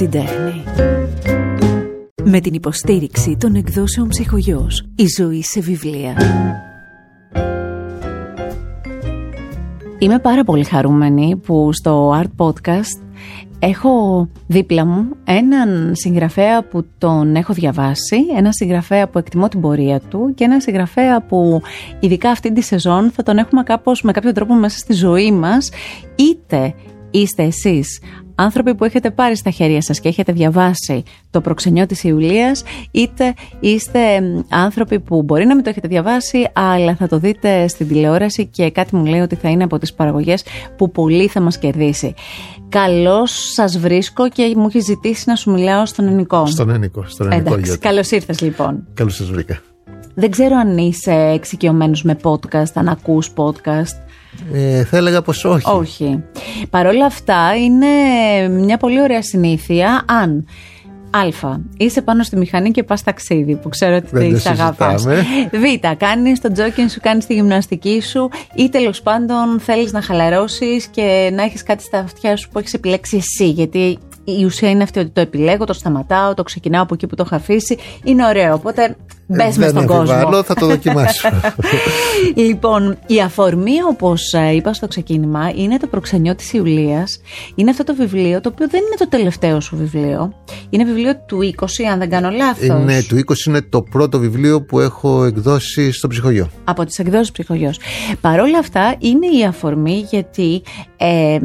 την τέχνη. Με την υποστήριξη των εκδόσεων ψυχογιός. Η ζωή σε βιβλία. Είμαι πάρα πολύ χαρούμενη που στο Art Podcast έχω δίπλα μου έναν συγγραφέα που τον έχω διαβάσει, ένα συγγραφέα που εκτιμώ την πορεία του και ένα συγγραφέα που ειδικά αυτή τη σεζόν θα τον έχουμε κάπως με κάποιο τρόπο μέσα στη ζωή μας είτε είστε εσείς άνθρωποι που έχετε πάρει στα χέρια σας και έχετε διαβάσει το προξενιό της Ιουλίας είτε είστε άνθρωποι που μπορεί να μην το έχετε διαβάσει αλλά θα το δείτε στην τηλεόραση και κάτι μου λέει ότι θα είναι από τις παραγωγές που πολύ θα μας κερδίσει. Καλώς σας βρίσκω και μου έχεις ζητήσει να σου μιλάω στον ελληνικό. Στον ελληνικό, στον ελληνικό. Εντάξει, καλώς ήρθες λοιπόν. Καλώς σας βρήκα. Δεν ξέρω αν είσαι εξοικειωμένος με podcast, αν ακούς podcast. Ε, θα έλεγα πως όχι. Όχι. Παρ' όλα αυτά είναι μια πολύ ωραία συνήθεια αν Α. Είσαι πάνω στη μηχανή και πας ταξίδι, που ξέρω ότι Δεν το τη αγαπάς. συζητάμε. Β. Κάνεις το τζόκινγκ σου, κάνεις τη γυμναστική σου ή τέλος πάντων θέλεις να χαλαρώσεις και να έχεις κάτι στα αυτιά σου που έχεις επιλέξει εσύ. Γιατί η ουσία είναι αυτή ότι το επιλέγω, το σταματάω, το ξεκινάω από εκεί που το έχω αφήσει. Είναι ωραίο. Οπότε μπες μες Δεν στον κόσμο. αμφιβάλλω, θα το δοκιμάσω. Λοιπόν, η αφορμή, όπως είπα στο ξεκίνημα, είναι το προξενιό της Ιουλίας. Είναι αυτό το βιβλίο, το οποίο δεν είναι το τελευταίο σου βιβλίο. Είναι βιβλίο του 20, αν δεν κάνω λάθος. είναι, του 20 είναι το πρώτο βιβλίο που έχω εκδώσει στο ψυχογειό. από τις εκδόσεις ψυχογιός. Παρ' όλα αυτά είναι η αφορμή γιατί ε,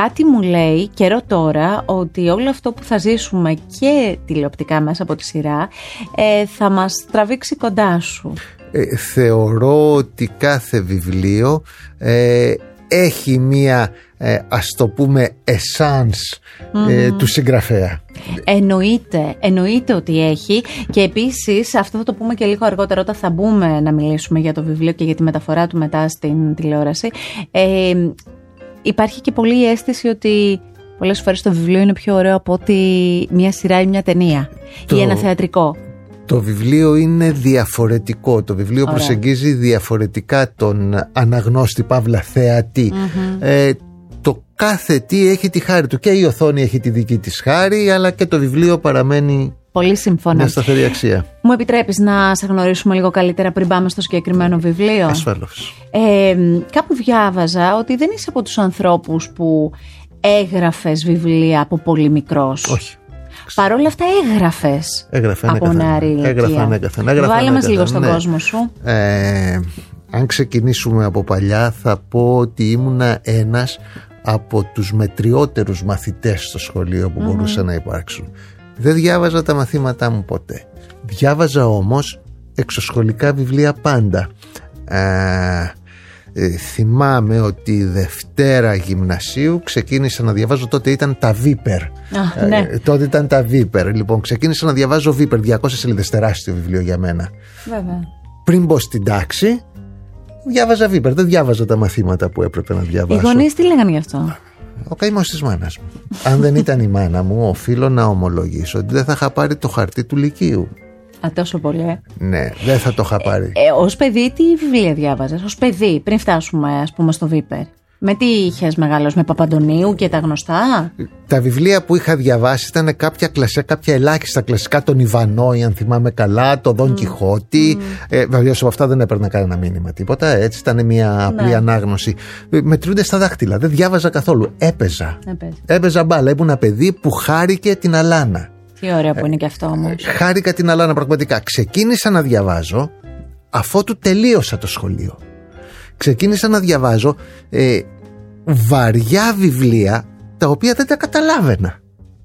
κάτι μου λέει καιρό τώρα ότι όλο αυτό που θα ζήσουμε και τηλεοπτικά μέσα από τη σειρά ε, θα μας τραβήξει κοντά σου. Ε, θεωρώ ότι κάθε βιβλίο ε, έχει μία ε, ας το πούμε essence ε, του συγγραφέα. Εννοείται, εννοείται ότι έχει και επίσης αυτό θα το πούμε και λίγο αργότερα όταν θα μπούμε να μιλήσουμε για το βιβλίο και για τη μεταφορά του μετά στην τηλεόραση. Ε, υπάρχει και πολύ η αίσθηση ότι πολλές φορές το βιβλίο είναι πιο ωραίο από ότι μια σειρά ή μια ταινία Το- ή ένα θεατρικό. Το βιβλίο είναι διαφορετικό. Το βιβλίο Ωραία. προσεγγίζει διαφορετικά τον αναγνώστη παύλα θεατή. Ε, το κάθε τι έχει τη χάρη του. Και η οθόνη έχει τη δική της χάρη, αλλά και το βιβλίο παραμένει Πολύ συμφωνώ. μια σταθερή αξία. Μου επιτρέπεις να σε γνωρίσουμε λίγο καλύτερα πριν πάμε στο συγκεκριμένο βιβλίο; Ασφαλώς. Ε, κάπου διάβαζα ότι δεν είσαι από τους ανθρώπους που έγραφες βιβλία από πολύ μικρός. Όχι. Παρ' όλα αυτά έγραφες Έγραφε από ανέκαθεν. νεαρή ηλικία. Έγραφα ανέκαθεν. Έγραφα Βάλε μας ανέκαθεν, λίγο στον ναι. κόσμο σου. Ε, αν ξεκινήσουμε από παλιά θα πω ότι ήμουνα ένας από τους μετριότερους μαθητές στο σχολείο που μπορούσαν να υπάρξουν. Δεν διάβαζα τα μαθήματά μου ποτέ. Διάβαζα όμως εξωσχολικά βιβλία πάντα. Ε, ε, θυμάμαι ότι Δευτέρα γυμνασίου ξεκίνησα να διαβάζω τότε ήταν τα Βίπερ. Α, ναι. Ε, τότε ήταν τα Βίπερ. Λοιπόν, ξεκίνησα να διαβάζω Βίπερ, 200 σελίδες, τεράστιο βιβλίο για μένα Βέβαια. πριν μπω στην τάξη, διάβαζα βίπερ. Δεν διάβαζα τα μαθήματα που έπρεπε να Οι διαβάσω. γονείς τι λέγανε γι' αυτό; Ο καημός της μάνας μου. Αν δεν ήταν η μάνα μου, οφείλω να ομολογήσω ότι δεν θα είχα πάρει το χαρτί του Λυκείου. Α, τόσο πολύ. Ε, Ναι, δεν θα το είχα πάρει. ε, ως παιδί τι βιβλία διάβαζες, ως παιδί, πριν φτάσουμε ας πούμε στο Βίπερ. Με τι είχες μεγαλώσει, με Παπαντονίου και τα γνωστά; Τα βιβλία που είχα διαβάσει ήταν κάποια κλασικά, κάποια ελάχιστα κλασικά. Τον Ιβανόη, αν θυμάμαι καλά, το Δον Κιχώτη. Ε, Βεβαίως από αυτά δεν έπαιρνα κανένα μήνυμα τίποτα. Έτσι ήταν μια απλή Ναι. ανάγνωση. Ε, Μετρούνται στα δάχτυλα. Δεν διάβαζα καθόλου. Έπαιζα. Έπαιζε. Έπαιζα μπάλα. Ήμουν ένα παιδί που χάρηκε την Αλάνα. Τι ωραία που είναι και αυτό όμως. Χάρηκα την Αλάνα πραγματικά. Ξεκίνησα να διαβάζω αφότου τελείωσα το σχολείο. Ξεκίνησα να διαβάζω ε, βαριά βιβλία τα οποία δεν τα καταλάβαινα.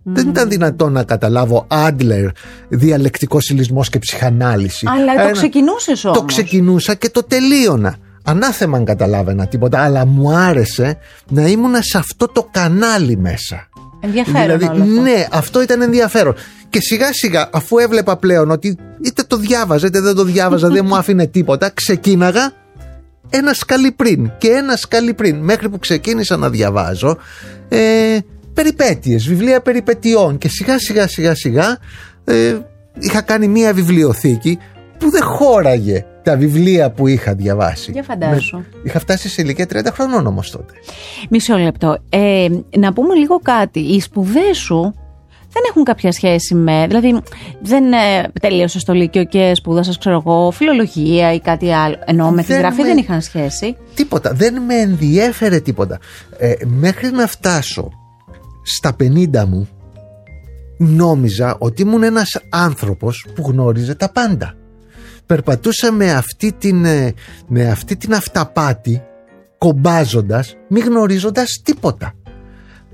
Δεν ήταν δυνατόν να καταλάβω Άντλερ, διαλεκτικός συλλισμός και ψυχανάλυση. Αλλά το Ένα- ξεκινούσες όμως. Το ξεκινούσα και το τελείωνα. Ανάθεμα αν καταλάβαινα τίποτα, αλλά μου άρεσε να ήμουν σε αυτό το κανάλι μέσα. Ενδιαφέρον Δηλαδή, όλο αυτό. ναι, αυτό ήταν ενδιαφέρον. Και σιγά σιγά, αφού έβλεπα πλέον ότι είτε το διάβαζα είτε δεν το διάβαζα, δεν μου άφηνε τίποτα, ξεκίναγα ένα σκαλί πριν και ένα σκαλί πριν. Μέχρι που ξεκίνησα να διαβάζω ε, περιπέτειες, βιβλία περιπετειών. Και σιγά σιγά σιγά σιγά ε, είχα κάνει μία βιβλιοθήκη που δεν χώραγε τα βιβλία που είχα διαβάσει. Για φαντάσου. Με- Είχα φτάσει σε ηλικία 30 χρονών όμως τότε. Μισό λεπτό. Ε, να πούμε λίγο κάτι. Οι σπουδές σου δεν έχουν κάποια σχέση με. Δηλαδή, δεν ε, τελείωσε το Λύκειο και σπούδασα, ξέρω εγώ, φιλολογία ή κάτι άλλο. Ενώ με τη Δεν γραφή με- δεν είχαν σχέση. Τίποτα. Δεν με ενδιέφερε τίποτα. Ε, μέχρι να φτάσω στα 50 μου, νόμιζα ότι ήμουν ένας άνθρωπος που γνώριζε τα πάντα. Περπατούσα με αυτή την, ε, με αυτή την αυταπάτη, κομπάζοντας, μη γνωρίζοντας τίποτα.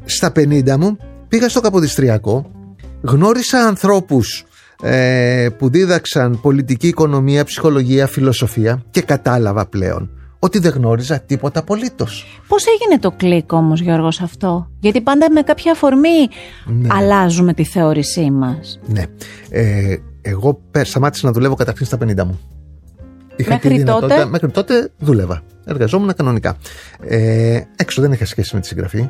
Στα 50 μου πήγα στο Καποδιστριακό, γνώρισα ανθρώπους ε, που δίδαξαν πολιτική οικονομία, ψυχολογία, φιλοσοφία και κατάλαβα πλέον ότι δεν γνώριζα τίποτα απολύτως. Πώς έγινε το κλικ όμως, Γιώργος, σε αυτό; Γιατί πάντα με κάποια αφορμή Ναι. αλλάζουμε τη θεώρησή μας. Ναι. Ε, εγώ πε- σταμάτησα να δουλεύω καταρχήν στα 50 μου. Είχα Μέχρι τη δυνατότητα- τότε; Μέχρι τότε δούλευα. Εργαζόμουν κανονικά. Ε, έξω δεν είχα σχέση με τη συγγραφή.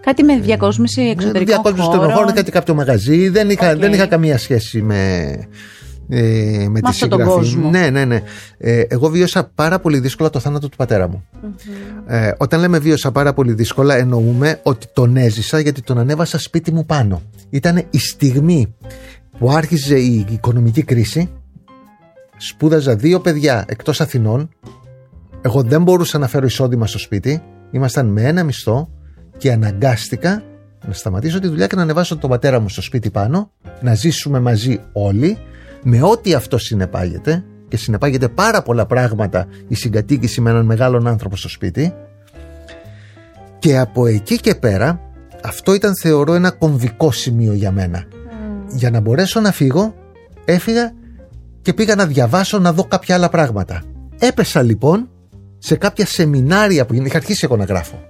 Κάτι με διακόσμηση εξωτερικών Διακόσμηση στον χώρων. χώρο, κάτι κάποιο μαγαζί. Δεν είχα, Οκ. δεν είχα καμία σχέση με, ε, με τη αυτόν τον συγγραφή. κόσμο. Ναι, ναι, ναι. Ε, εγώ βίωσα πάρα πολύ δύσκολα το θάνατο του πατέρα μου. Ε, όταν λέμε βίωσα πάρα πολύ δύσκολα, εννοούμε ότι τον έζησα γιατί τον ανέβασα σπίτι μου πάνω. Ήταν η στιγμή που άρχιζε η οικονομική κρίση. Σπούδαζα δύο παιδιά εκτός Αθηνών. Εγώ δεν μπορούσα να φέρω εισόδημα στο σπίτι. Ήμασταν με ένα μισθό και αναγκάστηκα να σταματήσω τη δουλειά και να ανεβάσω τον πατέρα μου στο σπίτι πάνω, να ζήσουμε μαζί όλοι, με ό,τι αυτό συνεπάγεται και συνεπάγεται πάρα πολλά πράγματα η συγκατοίκηση με έναν μεγάλον άνθρωπο στο σπίτι και από εκεί και πέρα αυτό ήταν θεωρώ ένα κομβικό σημείο για μένα. Για να μπορέσω να φύγω έφυγα και πήγα να διαβάσω να δω κάποια άλλα πράγματα. Έπεσα λοιπόν σε κάποια σεμινάρια που είχα αρχίσει εγώ να γράφω.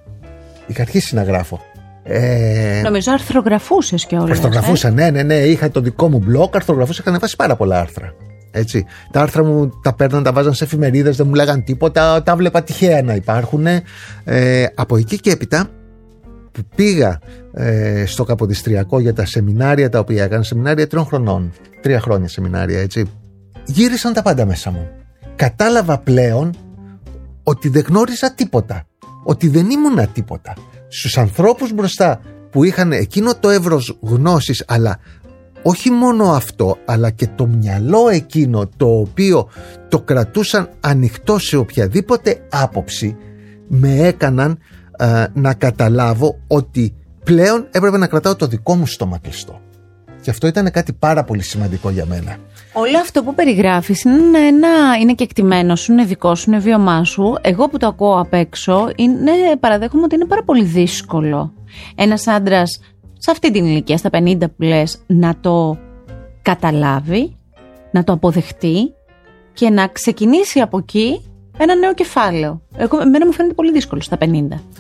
Είχα αρχίσει να γράφω. Ε, Νομίζω αρθρογραφούσες κιόλα. Αρθρογραφούσα, ναι, ναι, ναι. Είχα το δικό μου blog, αρθρογραφούσα, είχα ανεβάσει πάρα πολλά άρθρα. Έτσι. Τα άρθρα μου τα παίρναν, τα βάζαν σε εφημερίδες, δεν μου λέγαν τίποτα, τα βλέπα τυχαία να υπάρχουν. Ε, από εκεί και έπειτα που πήγα ε, στο Καποδιστριακό για τα σεμινάρια τα οποία έκανα, σεμινάρια τριών χρονών, τρία χρόνια σεμινάρια, έτσι. Γύρισαν τα πάντα μέσα μου. Κατάλαβα πλέον ότι δεν γνώριζα τίποτα. Ότι δεν ήμουνα τίποτα. Στους ανθρώπους μπροστά που είχαν εκείνο το εύρος γνώσης αλλά όχι μόνο αυτό αλλά και το μυαλό εκείνο το οποίο το κρατούσαν ανοιχτό σε οποιαδήποτε άποψη με έκαναν α, να καταλάβω ότι πλέον έπρεπε να κρατάω το δικό μου στόμα κλειστό. Και αυτό ήταν κάτι πάρα πολύ σημαντικό για μένα. Όλο αυτό που περιγράφεις είναι, ένα, είναι και εκτιμένο σου, είναι δικό σου, είναι βίωμά σου. Εγώ που το ακούω απ' έξω, είναι, παραδέχομαι ότι είναι πάρα πολύ δύσκολο ένας άντρας σε αυτή την ηλικία, στα 50 που λες, να το καταλάβει, να το αποδεχτεί και να ξεκινήσει από εκεί ένα νέο κεφάλαιο. Εγώ, εμένα μου φαίνεται πολύ δύσκολο στα 50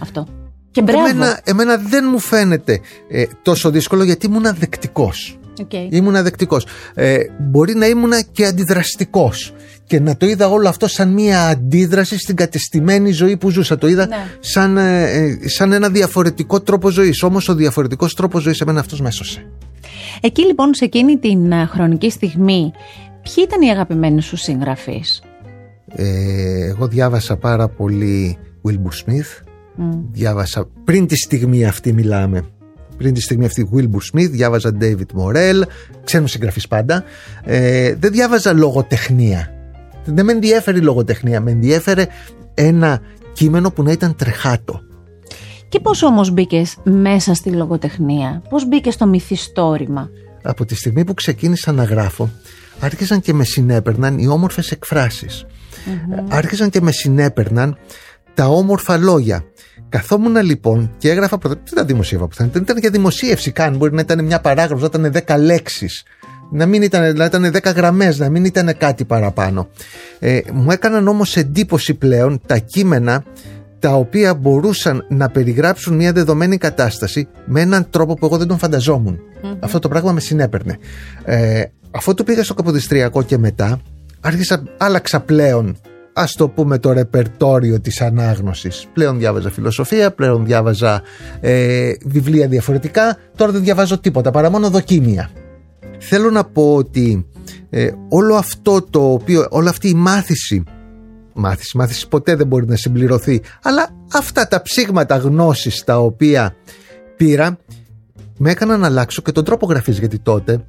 αυτό. Και μπράβο. Εμένα, εμένα δεν μου φαίνεται ε, τόσο δύσκολο γιατί ήμουν δεκτικός. Okay. Ήμουν δεκτικός. Ε, μπορεί να ήμουν και αντιδραστικός και να το είδα όλο αυτό σαν μια αντίδραση στην κατεστημένη ζωή που ζούσα. Το είδα Ναι. σαν, ε, ε, σαν ένα διαφορετικό τρόπο ζωής. Όμως ο διαφορετικός τρόπος ζωής εμένα αυτός με έσωσε. Εκεί λοιπόν σε εκείνη την α, χρονική στιγμή, ποιοι ήταν οι αγαπημένοι σου συγγραφείς; Ε, εγώ διάβασα πάρα πολύ Wilbur Smith. Διάβασα πριν τη στιγμή αυτή μιλάμε. Πριν τη στιγμή αυτή Wilbur Smith, διάβαζα David Morell, ξένους συγγραφείς πάντα. Ε, δεν διάβαζα λογοτεχνία. Δεν με ενδιέφερε η λογοτεχνία, με ενδιέφερε ένα κείμενο που να ήταν τρεχάτο. Και πώς όμως μπήκες μέσα στη λογοτεχνία, πώς μπήκες στο μυθιστόρημα; Από τη στιγμή που ξεκίνησα να γράφω, άρχισαν και με συνέπαιρναν οι όμορφες εκφράσεις. Άρχισαν και με συνέπαιρναν τα όμορφα λόγια. Καθόμουν λοιπόν και έγραφα πρώτα. Δεν τα δημοσίευα πουθενά. Δεν ήταν για δημοσίευση καν. Μπορεί να ήταν μια παράγραφος, να ήταν 10 λέξεις. Να μην ήταν, να ήταν 10 γραμμές, να μην ήταν κάτι παραπάνω. Ε, μου έκαναν όμως εντύπωση πλέον τα κείμενα τα οποία μπορούσαν να περιγράψουν μια δεδομένη κατάσταση με έναν τρόπο που εγώ δεν τον φανταζόμουν. Αυτό το πράγμα με συνέπαιρνε. Ε, αφού το πήγα στο Καποδιστριακό και μετά, άρχισα, άλλαξα πλέον ας το πούμε το ρεπερτόριο της ανάγνωσης. Πλέον διάβαζα φιλοσοφία, πλέον διάβαζα ε, βιβλία διαφορετικά, τώρα δεν διαβάζω τίποτα παρά μόνο δοκίμια. Θέλω να πω ότι ε, όλο αυτό το οποίο, όλη αυτή η μάθηση μάθηση, μάθηση ποτέ δεν μπορεί να συμπληρωθεί αλλά αυτά τα ψήγματα γνώσης τα οποία πήρα με έκαναν να αλλάξω και τον τρόπο γραφής γιατί τότε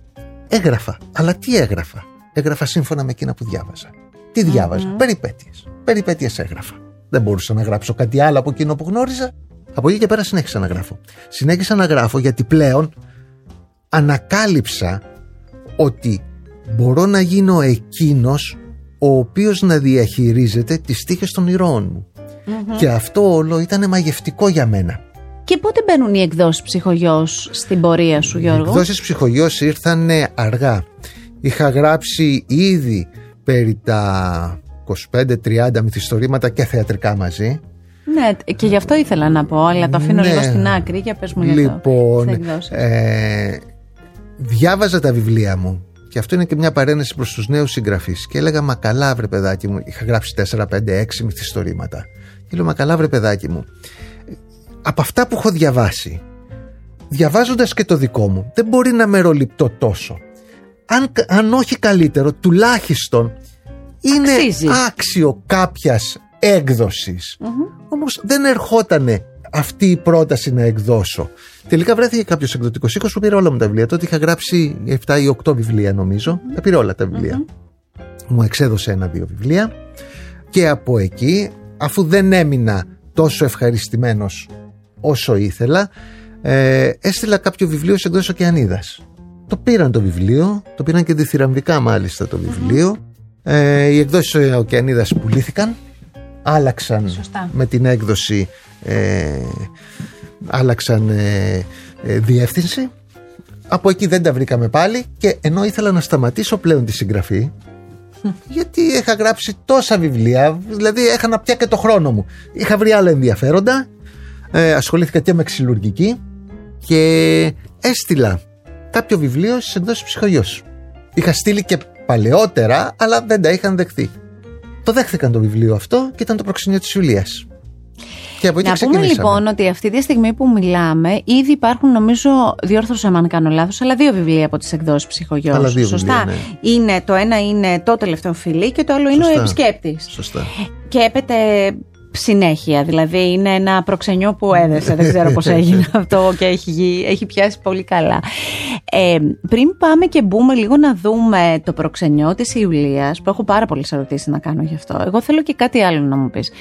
έγραφα, αλλά τι έγραφα; Έγραφα σύμφωνα με εκείνα που διάβαζα τι διάβαζα, mm-hmm. περιπέτειες περιπέτειες έγραφα δεν μπορούσα να γράψω κάτι άλλο από εκείνο που γνώριζα από εκεί και πέρα συνέχισα να γράφω συνέχισα να γράφω γιατί πλέον ανακάλυψα ότι μπορώ να γίνω εκείνος ο οποίος να διαχειρίζεται τις τύχες των ηρώων μου. Και αυτό όλο ήταν μαγευτικό για μένα. Και πότε μπαίνουν οι εκδόσεις ψυχογιός στην πορεία σου Γιώργο; Οι εκδόσεις ψυχογιός ήρθαν αργά. Είχα γράψει ήδη περί τα 25-30 μυθιστορήματα και θεατρικά μαζί. Ναι, και γι' αυτό ήθελα να πω, αλλά το αφήνω ναι. λίγο στην άκρη για πες μου λοιπόν, ε, διάβαζα τα βιβλία μου και αυτό είναι και μια παρένεση προς τους νέους συγγραφείς. Και έλεγα, Μα καλά, βρε παιδάκι μου. Είχα γράψει 4, 5, 6 μυθιστορήματα. Και λέω, Μα καλά, βρε παιδάκι μου. Από αυτά που έχω διαβάσει, διαβάζοντας και το δικό μου, δεν μπορεί να μεροληπτώ τόσο. Αν, αν όχι καλύτερο, τουλάχιστον είναι άξιο κάποιας έκδοσης. Mm-hmm. Όμως δεν ερχότανε αυτή η πρόταση να εκδώσω. Τελικά βρέθηκε κάποιος εκδοτικός οίκος που πήρε όλα μου τα βιβλία. Τότε είχα γράψει 7 ή 8 βιβλία, νομίζω. Τα πήρε όλα τα βιβλια Μου εξέδωσε ένα-δύο βιβλία. Και από εκεί, αφού δεν έμεινα τόσο ευχαριστημένος όσο ήθελα, ε, έστειλα κάποιο βιβλίο σε εκδόσεις Οκεανίδα. Το πήραν το βιβλίο, το πήραν και διθυραμβικά μάλιστα το βιβλίο. Ε, οι εκδόσεις Οκεανίδα πουλήθηκαν, άλλαξαν με την έκδοση ε, άλλαξαν ε, ε, διεύθυνση. Από εκεί δεν τα βρήκαμε πάλι και ενώ ήθελα να σταματήσω πλέον τη συγγραφή γιατί είχα γράψει τόσα βιβλία δηλαδή έχανα πια και το χρόνο μου. Είχα βρει άλλα ενδιαφέροντα ε, ασχολήθηκα και με ξυλουργική και έστειλα κάποιο βιβλίο στις εκδόσεις ψυχογιός είχα στείλει και παλαιότερα αλλά δεν τα είχαν δεχθεί το δέχθηκαν το βιβλίο αυτό και ήταν το προξενείο της Ιουλίας και να πούμε λοιπόν ότι αυτή τη στιγμή που μιλάμε, ήδη υπάρχουν νομίζω, διόρθωσα αν κάνω λάθος, αλλά δύο βιβλία από τις εκδόσεις ψυχογειό. Σωστά. ναι. είναι, το ένα είναι το τελευταίο φιλί και το άλλο είναι ο επισκέπτης. Σωστά. Και έπεται συνέχεια. Δηλαδή είναι ένα προξενιό που έδεσε. δεν ξέρω πώς έγινε αυτό και έχει, έχει πιάσει πολύ καλά. Ε, πριν πάμε και μπούμε λίγο να δούμε το προξενιό της Ιουλίας, που έχω πάρα πολλές ερωτήσεις να κάνω γι' αυτό. Εγώ θέλω και κάτι άλλο να μου πεις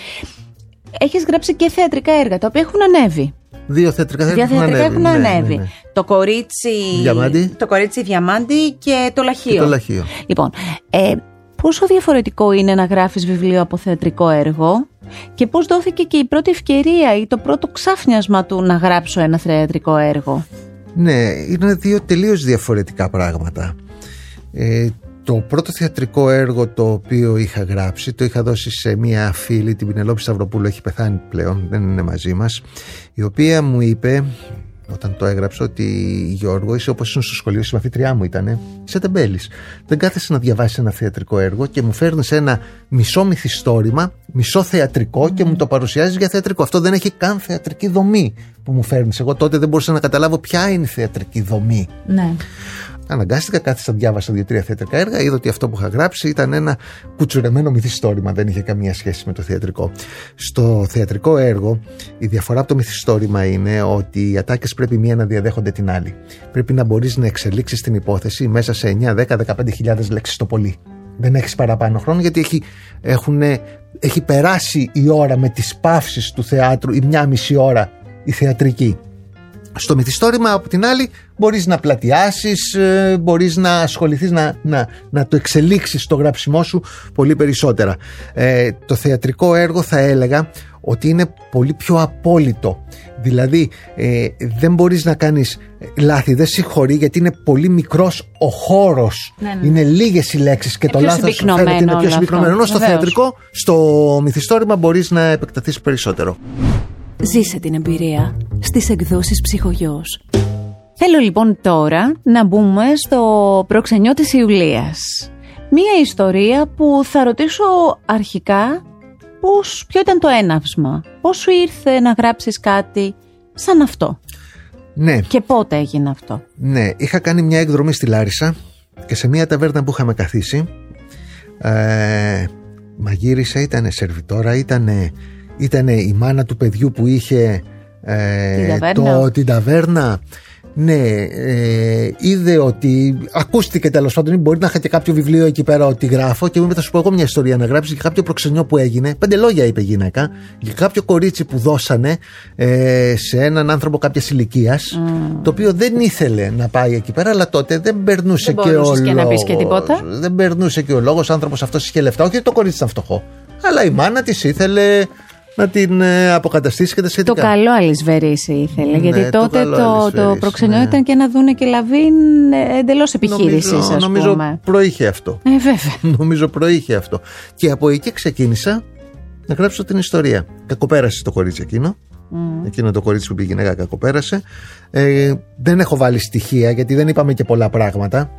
έχεις γράψει και θεατρικά έργα, τα οποία έχουν ανέβει. Δύο θεατρικά έργα έχουν, ανέβει. Έχουν ναι, ανέβει. Ναι, ναι. Το κορίτσι Διαμάντη. Το κορίτσι Διαμάντη και το Λαχείο. Και το Λαχείο. Λοιπόν, ε, πόσο διαφορετικό είναι να γράφεις βιβλίο από θεατρικό έργο; Και πώς δόθηκε και η πρώτη ευκαιρία ή το πρώτο ξάφνιασμα του να γράψω ένα θεατρικό έργο; Ναι, είναι δύο τελείως διαφορετικά πράγματα. Ε, το πρώτο θεατρικό έργο το οποίο είχα γράψει το είχα δώσει σε μία φίλη, την Πινελόπη Σταυροπούλου, έχει πεθάνει πλέον, δεν είναι μαζί μας, η οποία μου είπε όταν το έγραψα ότι Γιώργο είσαι όπως ήσουν στο σχολείο, η συμμαθήτριά μου ήταν, είσαι τεμπέλης. Δεν κάθεσαι να διαβάσεις ένα θεατρικό έργο και μου φέρνεις ένα μισό μυθιστόρημα, μισό θεατρικό και μου το παρουσιάζεις για θεατρικό. Αυτό δεν έχει καν θεατρική δομή που μου φέρνεις. Εγώ τότε δεν μπορούσα να καταλάβω ποια είναι η θεατρική δομή. Ναι. Αναγκάστηκα, κάθισα, διάβασα δύο-τρία θεατρικά έργα. Είδα ότι αυτό που είχα γράψει ήταν ένα κουτσουρεμένο μυθιστόρημα, δεν είχε καμία σχέση με το θεατρικό. Στο θεατρικό έργο, η διαφορά από το μυθιστόρημα είναι ότι οι ατάκες πρέπει μία να διαδέχονται την άλλη. Πρέπει να μπορείς να εξελίξεις την υπόθεση μέσα σε 9, 10, 15 λέξεις το πολύ. Δεν έχεις παραπάνω χρόνο γιατί έχει, έχει περάσει η ώρα με τις παύσεις του θεάτρου ή μια μισή ώρα η θεατρική. Στο μυθιστόρημα από την άλλη μπορείς να πλατιάσεις, ε, μπορείς να ασχοληθείς να, να, να το εξελίξεις το γράψιμό σου πολύ περισσότερα. Ε, το θεατρικό έργο θα έλεγα ότι είναι πολύ πιο απόλυτο. Δηλαδή ε, δεν μπορείς να κάνεις λάθη, δεν συγχωρεί γιατί είναι πολύ μικρός ο χώρος. Ναι, ναι. Είναι λίγες οι λέξεις και το λάθος φαίνεται είναι πιο συμπυκνωμένο. Ενώ στο θεατρικό, στο μυθιστόρημα μπορείς να επεκταθείς περισσότερο. Ζήσε την εμπειρία στις εκδόσεις ψυχογιός. Θέλω λοιπόν τώρα να μπούμε στο προξενιό της Ιουλίας. Μία ιστορία που θα ρωτήσω αρχικά πώς, ποιο ήταν το έναυσμα. Πώς σου ήρθε να γράψεις κάτι σαν αυτό; Ναι. Και πότε έγινε αυτό; Ναι, είχα κάνει μια εκδρομή στη Λάρισα και σε μια ταβέρνα που είχαμε καθίσει ε, μαγείρισε, ήταν σερβιτόρα, ήταν ήτανε η μάνα του παιδιού που είχε ε, Την ταβέρνα. το, την ταβέρνα. Ναι, ε, είδε ότι ακούστηκε τέλος πάντων. ή Μπορεί να είχα και κάποιο βιβλίο εκεί πέρα ότι γράφω και μου είπε: Θα σου πω εγώ μια ιστορία να γράψεις για κάποιο προξενιό που έγινε. Πέντε λόγια είπε η γυναίκα. Για κάποιο κορίτσι που δώσανε ε, σε έναν άνθρωπο κάποιας ηλικίας. Το οποίο δεν ήθελε να πάει εκεί πέρα, αλλά τότε δεν περνούσε Δεν και ο μπορούσες και να πεις και λόγος. τίποτα. Δεν περνούσε και ο λόγος. Ο άνθρωπος αυτός είχε λεφτά. Όχι ότι το κορίτσι ήταν φτωχό. Αλλά η μάνα της ήθελε να την ε, αποκαταστήσει και τα Το σχετικά. καλό Αλυσβερίση ήθελε. Ναι, γιατί το τότε καλό το, το, Αλυσβερίση, προξενιό ναι. ήταν και να δούνε και λαβήν εντελώς επιχείρησης, νομίζω, ας νομίζω πούμε. προείχε αυτό. Ε, βέβαια. Νομίζω προείχε αυτό. Και από εκεί ξεκίνησα να γράψω την ιστορία. Κακοπέρασε το κορίτσι εκείνο. Εκείνο το κορίτσι που πήγε γυναίκα κακοπέρασε. Ε, δεν έχω βάλει στοιχεία γιατί δεν είπαμε και πολλά πράγματα.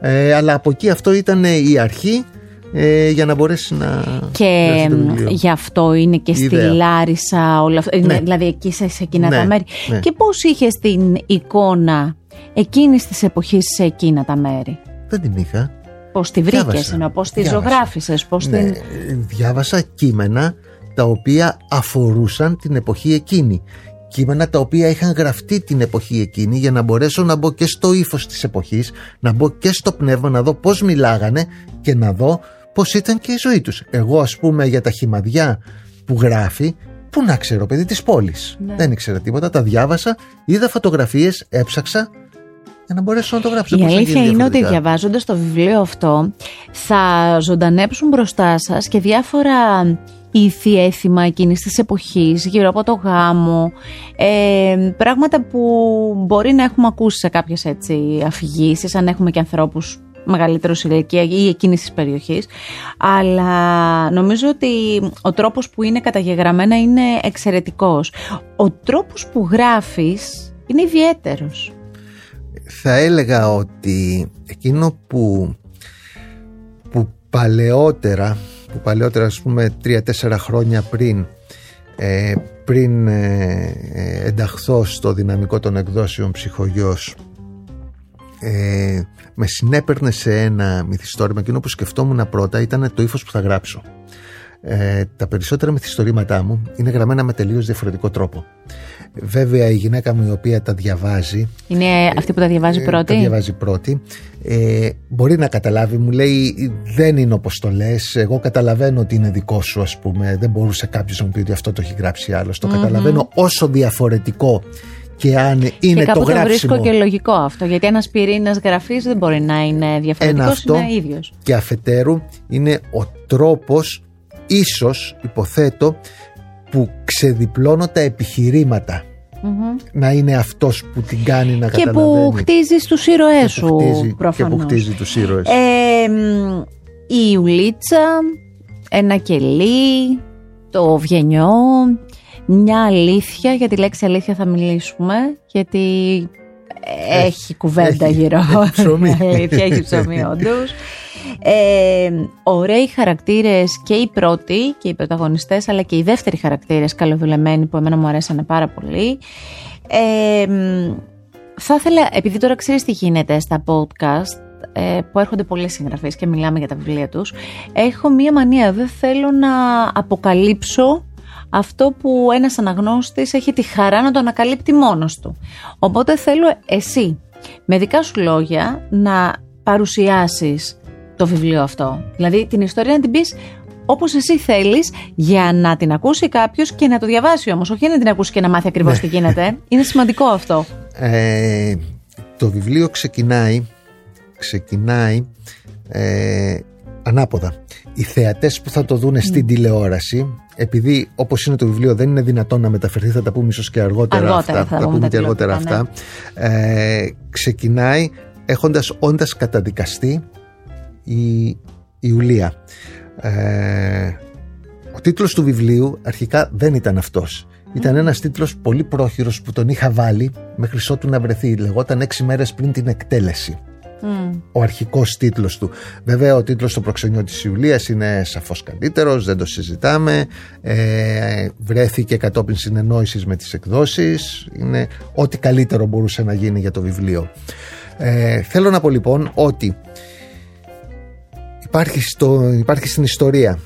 Ε, αλλά από εκεί αυτό ήταν η αρχή ε, για να μπορέσει να. Και γραφτεί το μ, βιβλίο. γι' αυτό είναι και Η στη ιδέα. Λάρισα όλα αυτά. Ναι. Δηλαδή εκεί σε, σε εκείνα Ναι, τα μέρη. ναι. Και πώς είχε την εικόνα εκείνης της εποχής σε εκείνα τα μέρη; Δεν την είχα. Πώς τη βρήκες, Διάβασα. ενώ πώς τη Διάβασα. ζωγράφησες, πώς Ναι, την. ε, διάβασα κείμενα τα οποία αφορούσαν την εποχή εκείνη. Κείμενα τα οποία είχαν γραφτεί την εποχή εκείνη για να μπορέσω να μπω και στο ύφος της εποχής, να μπω και στο πνεύμα, να δω πώς μιλάγανε και να δω πώς ήταν και η ζωή τους. Εγώ ας πούμε για τα χυμαδιά που γράφει, πού να ξέρω παιδί της πόλης. Ναι. Δεν ήξερα τίποτα, τα διάβασα, είδα φωτογραφίες, έψαξα για να μπορέσω να το γράψω. Η Πώς να αλήθεια γίνει είναι ότι διαφορετικά. διαβάζοντας το βιβλίο αυτό θα ζωντανέψουν μπροστά σας και διάφορα ήθη έθιμα εκείνης της εποχής γύρω από το γάμο ε, πράγματα που μπορεί να έχουμε ακούσει σε κάποιες έτσι αφηγήσεις αν έχουμε και ανθρώπους μεγαλύτερου σε ηλικία ή εκείνης της περιοχής. Αλλά νομίζω ότι ο τρόπος που είναι καταγεγραμμένα είναι εξαιρετικός. Ο τρόπος που γράφεις είναι ιδιαίτερος. Θα έλεγα ότι εκείνο που, που παλαιότερα που παλαιότερα ας πούμε 3-4 χρόνια πριν ε, πριν ε, ε, ενταχθώ στο δυναμικό των εκδόσεων ψυχογιός ε, με συνέπαιρνε σε ένα μυθιστόρημα εκείνο που σκεφτόμουν πρώτα ήταν το ύφος που θα γράψω ε, τα περισσότερα μυθιστορήματά μου είναι γραμμένα με τελείως διαφορετικό τρόπο βέβαια η γυναίκα μου η οποία τα διαβάζει Είναι αυτή που τα διαβάζει ε, πρώτη; Τα διαβάζει πρώτη. Ε, μπορεί να καταλάβει, μου λέει δεν είναι όπως το λες, εγώ καταλαβαίνω ότι είναι δικό σου ας πούμε, δεν μπορούσε κάποιος να μου πει ότι αυτό το έχει γράψει άλλος. Το καταλαβαίνω όσο διαφορετικό και αν είναι και το κάπου το γράψιμο βρίσκω και λογικό αυτό. Γιατί ένας πυρήνας γραφής δεν μπορεί να είναι διαφορετικός, Ένα αυτό. είναι ίδιος. και αφετέρου είναι ο τρόπος ίσως υποθέτω που ξεδιπλώνω τα επιχειρήματα να είναι αυτός που την κάνει να Και καταλαβαίνει που χτίζει του ήρωές και σου που χτίζει, και προφανώς. που χτίζει τους ήρωες Ε, μ, η Ιουλίτσα, ένα κελί, το Βιενιό, μια αλήθεια, για τη λέξη αλήθεια θα μιλήσουμε, γιατί έχει κουβέντα έχει- γύρω. έχει ψωμί. αλήθεια, έχει ψωμί όντως. Ε, ωραίοι χαρακτήρες και οι πρώτοι και οι πρωταγωνιστές αλλά και οι δεύτεροι χαρακτήρες καλοδουλεμένοι που εμένα μου αρέσανε πάρα πολύ ε, μ, θα ήθελα, επειδή τώρα ξέρεις τι γίνεται στα podcast ε, που έρχονται πολλοί συγγραφείς και μιλάμε για τα βιβλία τους έχω μία μανία, δεν θέλω να αποκαλύψω αυτό που ένας αναγνώστης έχει τη χαρά να το ανακαλύπτει μόνος του. Οπότε θέλω εσύ με δικά σου λόγια να παρουσιάσεις το βιβλίο αυτό. Δηλαδή την ιστορία να την πεις όπως εσύ θέλεις για να την ακούσει κάποιος και να το διαβάσει όμως. Όχι να την ακούσει και να μάθει ακριβώς τι γίνεται. Είναι σημαντικό αυτό. Ε, το βιβλίο ξεκινάει ξεκινάει ε, ανάποδα. Οι θεατές που θα το δούνε στην τηλεόραση επειδή όπως είναι το βιβλίο δεν είναι δυνατόν να μεταφερθεί θα τα πούμε ίσως και αργότερα, Αργότερα αυτά, θα δούμε πούμε τα και αργότερα τηλεοπτικά, αυτά. ε, ξεκινάει έχοντας όντας καταδικαστεί η Ιουλία ε, ο τίτλος του βιβλίου αρχικά δεν ήταν αυτός. Ήταν ένας τίτλος πολύ πρόχειρος που τον είχα βάλει μέχρι ότου να βρεθεί. Λεγόταν έξι μέρες πριν την εκτέλεση. Ο αρχικός τίτλος του. Βέβαια ο τίτλος στο προξενιό της Ιουλίας είναι σαφώς καλύτερος, δεν το συζητάμε. Ε, βρέθηκε κατόπιν συνεννόησης με τις εκδόσεις. Είναι ό,τι καλύτερο μπορούσε να γίνει για το βιβλίο. Ε, θέλω να πω λοιπόν ότι υπάρχει, στο, υπάρχει στην ιστορία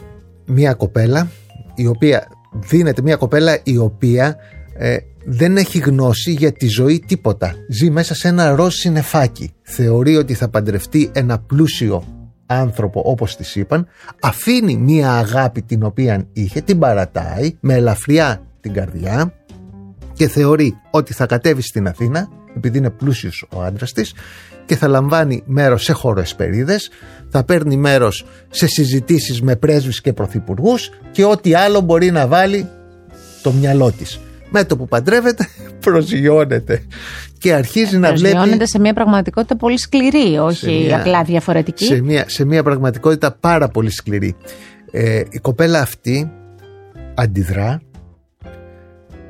μία κοπέλα η οποία δίνεται μία κοπέλα η οποία ε, δεν έχει γνώση για τη ζωή τίποτα. Ζει μέσα σε ένα ροζ συννεφάκι. Θεωρεί ότι θα παντρευτεί ένα πλούσιο άνθρωπο όπως της είπαν. Αφήνει μία αγάπη την οποία είχε, την παρατάει με ελαφριά την καρδιά και θεωρεί ότι θα κατέβει στην Αθήνα επειδή είναι πλούσιος ο άντρας της και θα λαμβάνει μέρος σε χωροεσπερίδες, θα παίρνει μέρος σε συζητήσεις με πρέσβεις και πρωθυπουργούς και ό,τι άλλο μπορεί να βάλει το μυαλό της με το που παντρεύεται προσγειώνεται και αρχίζει να βλέπει. Προσγειώνεται σε μια πραγματικότητα πολύ σκληρή, όχι μια, απλά διαφορετική. Σε μια, σε μια πραγματικότητα πάρα πολύ σκληρή. Ε, η κοπέλα αυτή αντιδρά,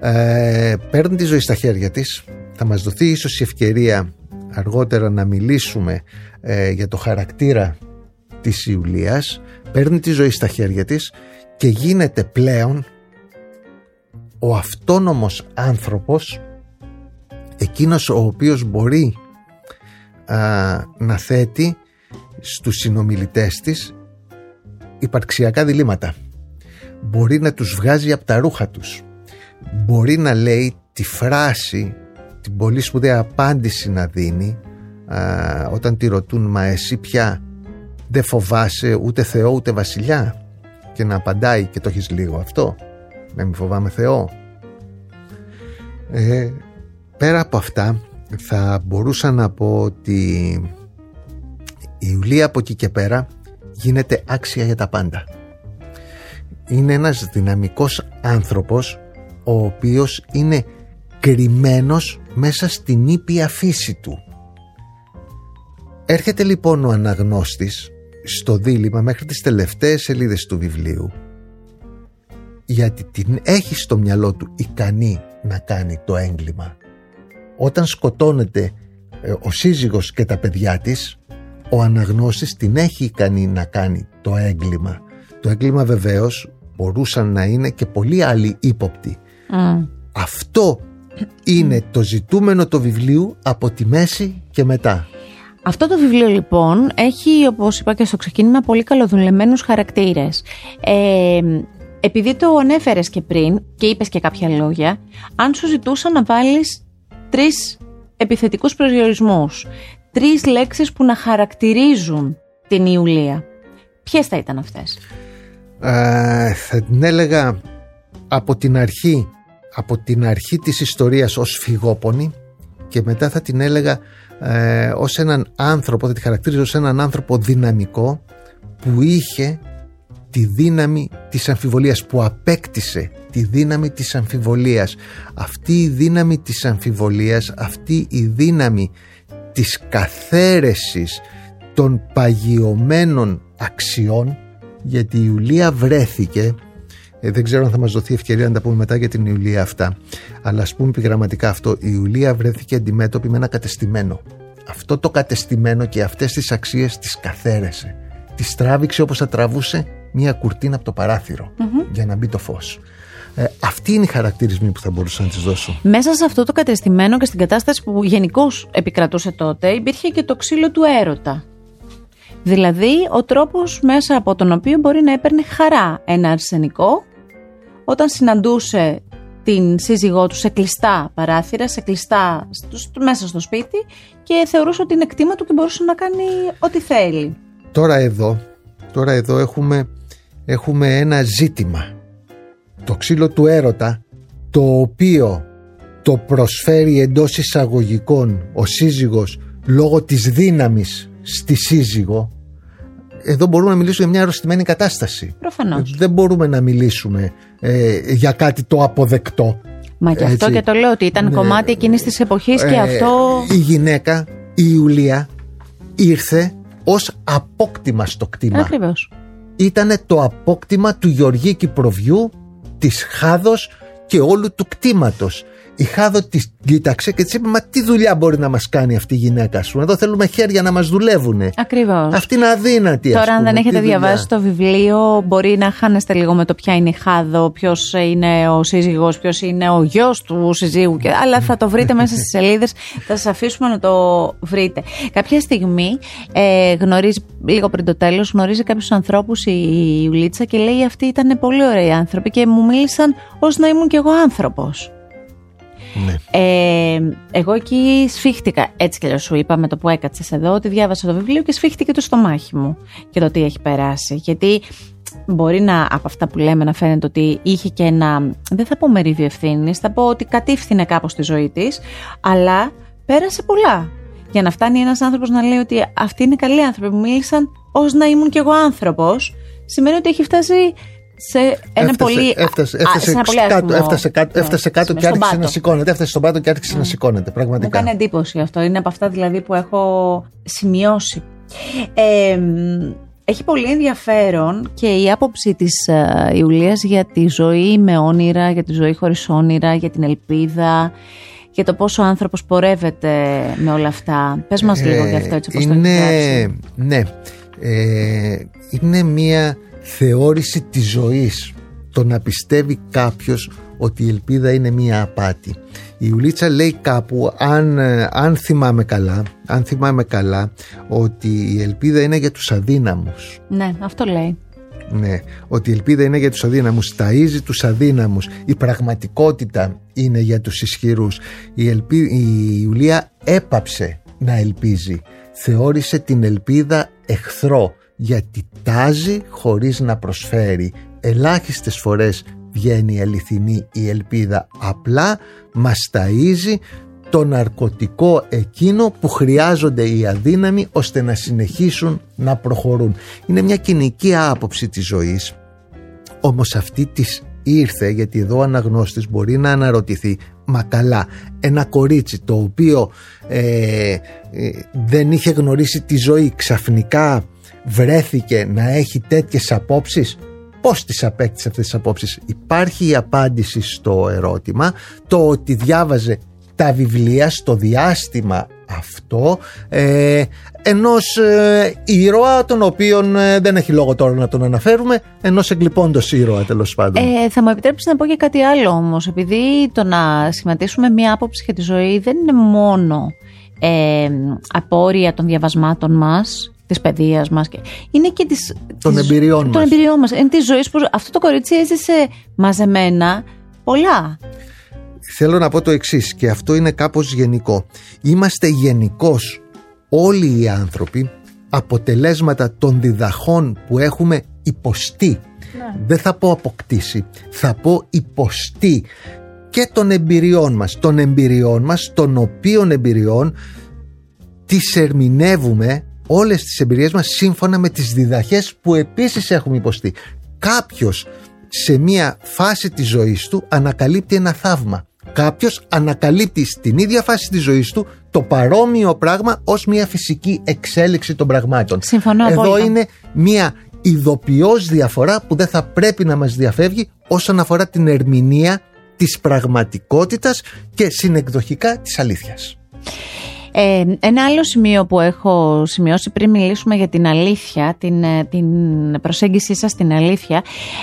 ε, παίρνει τη ζωή στα χέρια της, θα μας δοθεί ίσως η ευκαιρία αργότερα να μιλήσουμε ε, για το χαρακτήρα της Ιουλίας, παίρνει τη ζωή στα χέρια της και γίνεται πλέον ο αυτόνομος άνθρωπος εκείνος ο οποίος μπορεί να θέτει στους συνομιλητές της υπαρξιακά διλήμματα. Μπορεί να τους βγάζει από τα ρούχα τους. Μπορεί να λέει τη φράση την πολύ σπουδαία απάντηση να δίνει όταν τη ρωτούν μα εσύ πια δεν φοβάσαι ούτε Θεό ούτε βασιλιά και να απαντάει και το έχεις λίγο αυτό να μην φοβάμαι Θεό. Ε, πέρα από αυτά θα μπορούσα να πω ότι η Ιουλία από εκεί και πέρα γίνεται άξια για τα πάντα. Είναι ένας δυναμικός άνθρωπος ο οποίος είναι κρυμμένος μέσα στην ήπια φύση του. Έρχεται λοιπόν ο αναγνώστης στο δίλημα μέχρι τις τελευταίες σελίδες του βιβλίου γιατί την έχει στο μυαλό του ικανή να κάνει το έγκλημα. Όταν σκοτώνεται ε, ο σύζυγος και τα παιδιά της, ο αναγνώστης την έχει ικανή να κάνει το έγκλημα. Το έγκλημα βεβαίως μπορούσαν να είναι και πολλοί άλλοι ύποπτοι. Αυτό είναι το ζητούμενο του βιβλίου από τη μέση και μετά. Αυτό το βιβλίο λοιπόν έχει όπως είπα και στο ξεκίνημα πολύ καλοδουλεμένους χαρακτήρες. Ε, επειδή το ανέφερες και πριν και είπες και κάποια λόγια, αν σου ζητούσα να βάλεις τρεις επιθετικούς προσδιορισμούς, τρεις λέξεις που να χαρακτηρίζουν την Ιουλία, ποιες θα ήταν αυτές; Ε, θα την έλεγα από την αρχή, από την αρχή της ιστορίας ως φυγόπονη και μετά θα την έλεγα ε, ως έναν άνθρωπο, θα τη χαρακτηρίζω ως έναν άνθρωπο δυναμικό που είχε τη δύναμη της αμφιβολίας που απέκτησε τη δύναμη της αμφιβολίας. Αυτή η δύναμη της αμφιβολίας αυτή η δύναμη της καθαίρεσης των παγιωμένων αξιών γιατί η Ιουλία βρέθηκε ε, δεν ξέρω αν θα μας δοθεί ευκαιρία να τα πούμε μετά για την Ιουλία αυτά αλλά ας πούμε επιγραμματικά αυτό η Ιουλία βρέθηκε αντιμέτωπη με ένα κατεστημένο. Αυτό το κατεστημένο και αυτές τις αξίες τις καθαίρεσε. Τις τράβηξε όπως θα τραβούσε μία κουρτίνα από το παραθυρο για να μπει το φως. Ε, αυτοί είναι οι χαρακτηρισμοί που θα μπορούσα να τις δώσω. Μέσα σε αυτό το κατεστημένο και στην κατάσταση που γενικώς επικρατούσε τότε υπήρχε και το ξύλο του έρωτα. Δηλαδή ο τρόπος μέσα από τον οποίο μπορεί να έπαιρνε χαρά ένα αρσενικό όταν συναντούσε την σύζυγό του σε κλειστά παράθυρα, σε κλειστά μέσα στο σπίτι και θεωρούσε ότι είναι κτήμα του και μπορούσε να κάνει ό,τι θέλει. Τώρα εδώ, τώρα εδώ έχουμε έχουμε ένα ζήτημα. Το ξύλο του έρωτα, το οποίο το προσφέρει εντός εισαγωγικών ο σύζυγος λόγω της δύναμης στη σύζυγο εδώ μπορούμε να μιλήσουμε για μια αρρωστημένη κατάσταση. Προφανώς. Δεν μπορούμε να μιλήσουμε ε, για κάτι το αποδεκτό. Μα και αυτό και το λέω ότι ήταν ναι. κομμάτι εκείνης της εποχής και ε, αυτό. Η γυναίκα, η Ιουλία, ήρθε ως απόκτημα στο κτήμα. Ακριβώς ήταν το απόκτημα του Γεωργίου Κυπροβιού, της Χάδος και όλου του κτήματος. Η Χάδο τη κοίταξε και της είπε: Μα τι δουλειά μπορεί να μας κάνει αυτή η γυναίκα σου; Εδώ θέλουμε χέρια να μας δουλεύουν. Ακριβώς. Αυτή είναι αδύνατη. Τώρα, ας πούμε, αν δεν τι έχετε δουλειά. διαβάσει το βιβλίο, μπορεί να χάνεστε λίγο με το ποια είναι η Χάδο, ποιος είναι ο σύζυγος, ποιος είναι ο γιος του συζύγου. Και... Αλλά θα το βρείτε μέσα στις σελίδες. Θα σας αφήσουμε να το βρείτε. Κάποια στιγμή, ε, γνωρίζει, λίγο πριν το τέλος, γνωρίζει κάποιους ανθρώπους η Ιουλίτσα και λέει: Αυτοί ήταν πολύ ωραίοι άνθρωποι και μου μίλησαν ως να ήμουν κι εγώ άνθρωπος. Ναι. Ε, εγώ εκεί σφίχτηκα. Έτσι κι αλλιώς σου είπα με το που έκατσες εδώ ότι διάβασα το βιβλίο και σφίχτηκε το στομάχι μου και το τι έχει περάσει. Γιατί μπορεί να από αυτά που λέμε να φαίνεται ότι είχε και ένα. Δεν θα πω μερίδιο ευθύνης, θα πω ότι κατήφθηνε κάπως τη ζωή της, αλλά πέρασε πολλά. Για να φτάνει ένας άνθρωπος να λέει ότι αυτοί είναι καλοί άνθρωποι που μίλησαν ως να ήμουν κι εγώ άνθρωπος, σημαίνει ότι έχει φτάσει σε ένα Έφτασε- πολύ. Έφτασε, α, έφτασε σε ένα πολύ κάτω, άσχημο- έφτασε κάτω, ναι, έφτασε κάτω στον και άρχισε πάτο. να σηκώνεται. Έφτασε στον πάτο και άρχισε να σηκώνεται. Μου Πραγματικά. κάνει εντύπωση αυτό. Είναι από αυτά δηλαδή που έχω σημειώσει. Ε, μ, έχει πολύ ενδιαφέρον και η άποψη της ε, Ιουλίας για τη ζωή με όνειρα, για τη ζωή χωρίς όνειρα, για την ελπίδα, για το πόσο ο άνθρωπος πορεύεται με όλα αυτά. Πες μας λίγο Ε, για αυτό έτσι όπως το είναι, έχεις γράψει. Ναι. Ε, είναι μια θεώρηση της ζωής το να πιστεύει κάποιος ότι η ελπίδα είναι μια απάτη. Η Ιουλίτσα λέει κάπου, αν, ε, αν θυμάμαι καλά, αν θυμάμαι καλά, ότι η ελπίδα είναι για τους αδύναμους. Ναι, αυτό λέει. Ναι, ότι η ελπίδα είναι για τους αδύναμους, ταΐζει τους αδύναμους, η πραγματικότητα είναι για τους ισχυρούς. Η, ελπί... η Ιουλία έπαψε να ελπίζει, θεώρησε την ελπίδα εχθρό, γιατί τάζει χωρίς να προσφέρει. Ελάχιστες φορές βγαίνει η αληθινή η ελπίδα, απλά μας ταΐζει το ναρκωτικό εκείνο που χρειάζονται οι αδύναμοι ώστε να συνεχίσουν να προχωρούν. Είναι μια κοινική άποψη της ζωής, όμως αυτή της ήρθε γιατί εδώ ο αναγνώστης μπορεί να αναρωτηθεί μα καλά ένα κορίτσι το οποίο ε, ε, δεν είχε γνωρίσει τη ζωή ξαφνικά βρέθηκε να έχει τέτοιες απόψεις; Πώς τις απέκτησε αυτές τις απόψεις; Υπάρχει η απάντηση στο ερώτημα Το ότι διάβαζε τα βιβλία στο διάστημα αυτό ε, ενός ε, ήρωα τον οποίον ε, δεν έχει λόγο τώρα να τον αναφέρουμε ενός εγκλειπώντος ήρωα τέλος πάντων Ε, θα μου επιτρέψεις να πω και κάτι άλλο όμως. Επειδή το να σχηματίσουμε μία άποψη για τη ζωή δεν είναι μόνο ε, απόρρια των διαβασμάτων μας, της παιδείας μας. Είναι και της, Των της- εμπειριών των μας. εμπειριών μας. Είναι της ζωής που αυτό το κορίτσι έζησε μαζεμένα πολλά. Θέλω να πω το εξής και αυτό είναι κάπως γενικό. Είμαστε γενικώς όλοι οι άνθρωποι αποτελέσματα των διδαχών που έχουμε υποστεί. Δεν θα πω αποκτήσει, θα πω υποστεί και των εμπειριών μας. Των εμπειριών μας, των οποίων εμπειριών τις ερμηνεύουμε όλες τις εμπειρίες μας σύμφωνα με τις διδαχές που επίσης έχουμε υποστεί. Κάποιος σε μια φάση της ζωής του ανακαλύπτει ένα θαύμα. Κάποιος ανακαλύπτει στην ίδια φάση της ζωής του το παρόμοιο πράγμα ως μια φυσική εξέλιξη των πραγμάτων. Συμφωνώ Εδώ απόλυτα. είναι μια ειδοποιώς διαφορά που δεν θα πρέπει να μας διαφεύγει όσον αφορά την ερμηνεία της πραγματικότητας και συνεκδοχικά της αλήθειας. Ε, ένα άλλο σημείο που έχω σημειώσει πριν μιλήσουμε για την αλήθεια, την, ε, την προσέγγιση σας στην αλήθεια,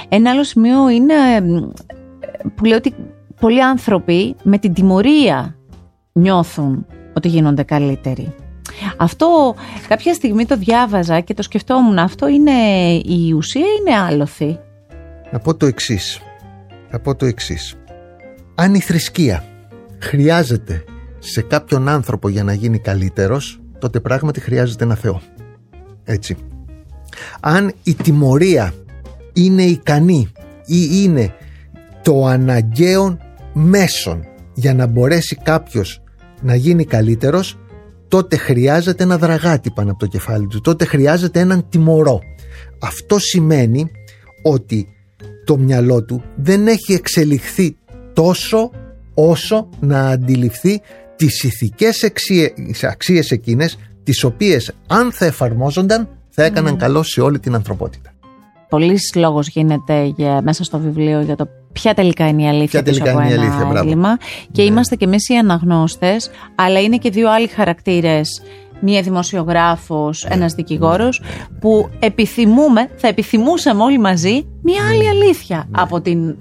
ένα άλλο σημείο είναι ε, που λέω ότι πολλοί άνθρωποι με την τιμωρία νιώθουν ότι γίνονται καλύτεροι. Αυτό κάποια στιγμή το διάβαζα και το σκεφτόμουν. Αυτό είναι η ουσία ή είναι άλοθη. Να πω το εξής. Να πω το εξής. Αν η θρησκεία χρειάζεται σε κάποιον άνθρωπο για να γίνει καλύτερος, τότε πράγματι χρειάζεται ένα Θεό. Έτσι. Αν η τιμωρία είναι ικανή ή είναι το αναγκαίο μέσον για να μπορέσει κάποιος να γίνει καλύτερος, τότε χρειάζεται ένα δραγάτι πάνω από το κεφάλι του. Τότε χρειάζεται έναν τιμωρό. Αυτό σημαίνει ότι το μυαλό του δεν έχει εξελιχθεί τόσο όσο να αντιληφθεί τις ηθικές αξίες, αξίες εκείνες τις οποίες αν θα εφαρμόζονταν θα έκαναν καλό σε όλη την ανθρωπότητα. πολλής λόγος γίνεται για, μέσα στο βιβλίο για το ποια τελικά είναι η αλήθεια Ποια πίσω τελικά από είναι η ένα αλήθεια, μπράβο. έγκλημα. Και Ναι. είμαστε και εμείς οι αναγνώστες, αλλά είναι και δύο άλλοι χαρακτήρες Μία δημοσιογράφος, ένας δικηγόρος που επιθυμούμε, θα επιθυμούσαμε όλοι μαζί μία άλλη αλήθεια από την,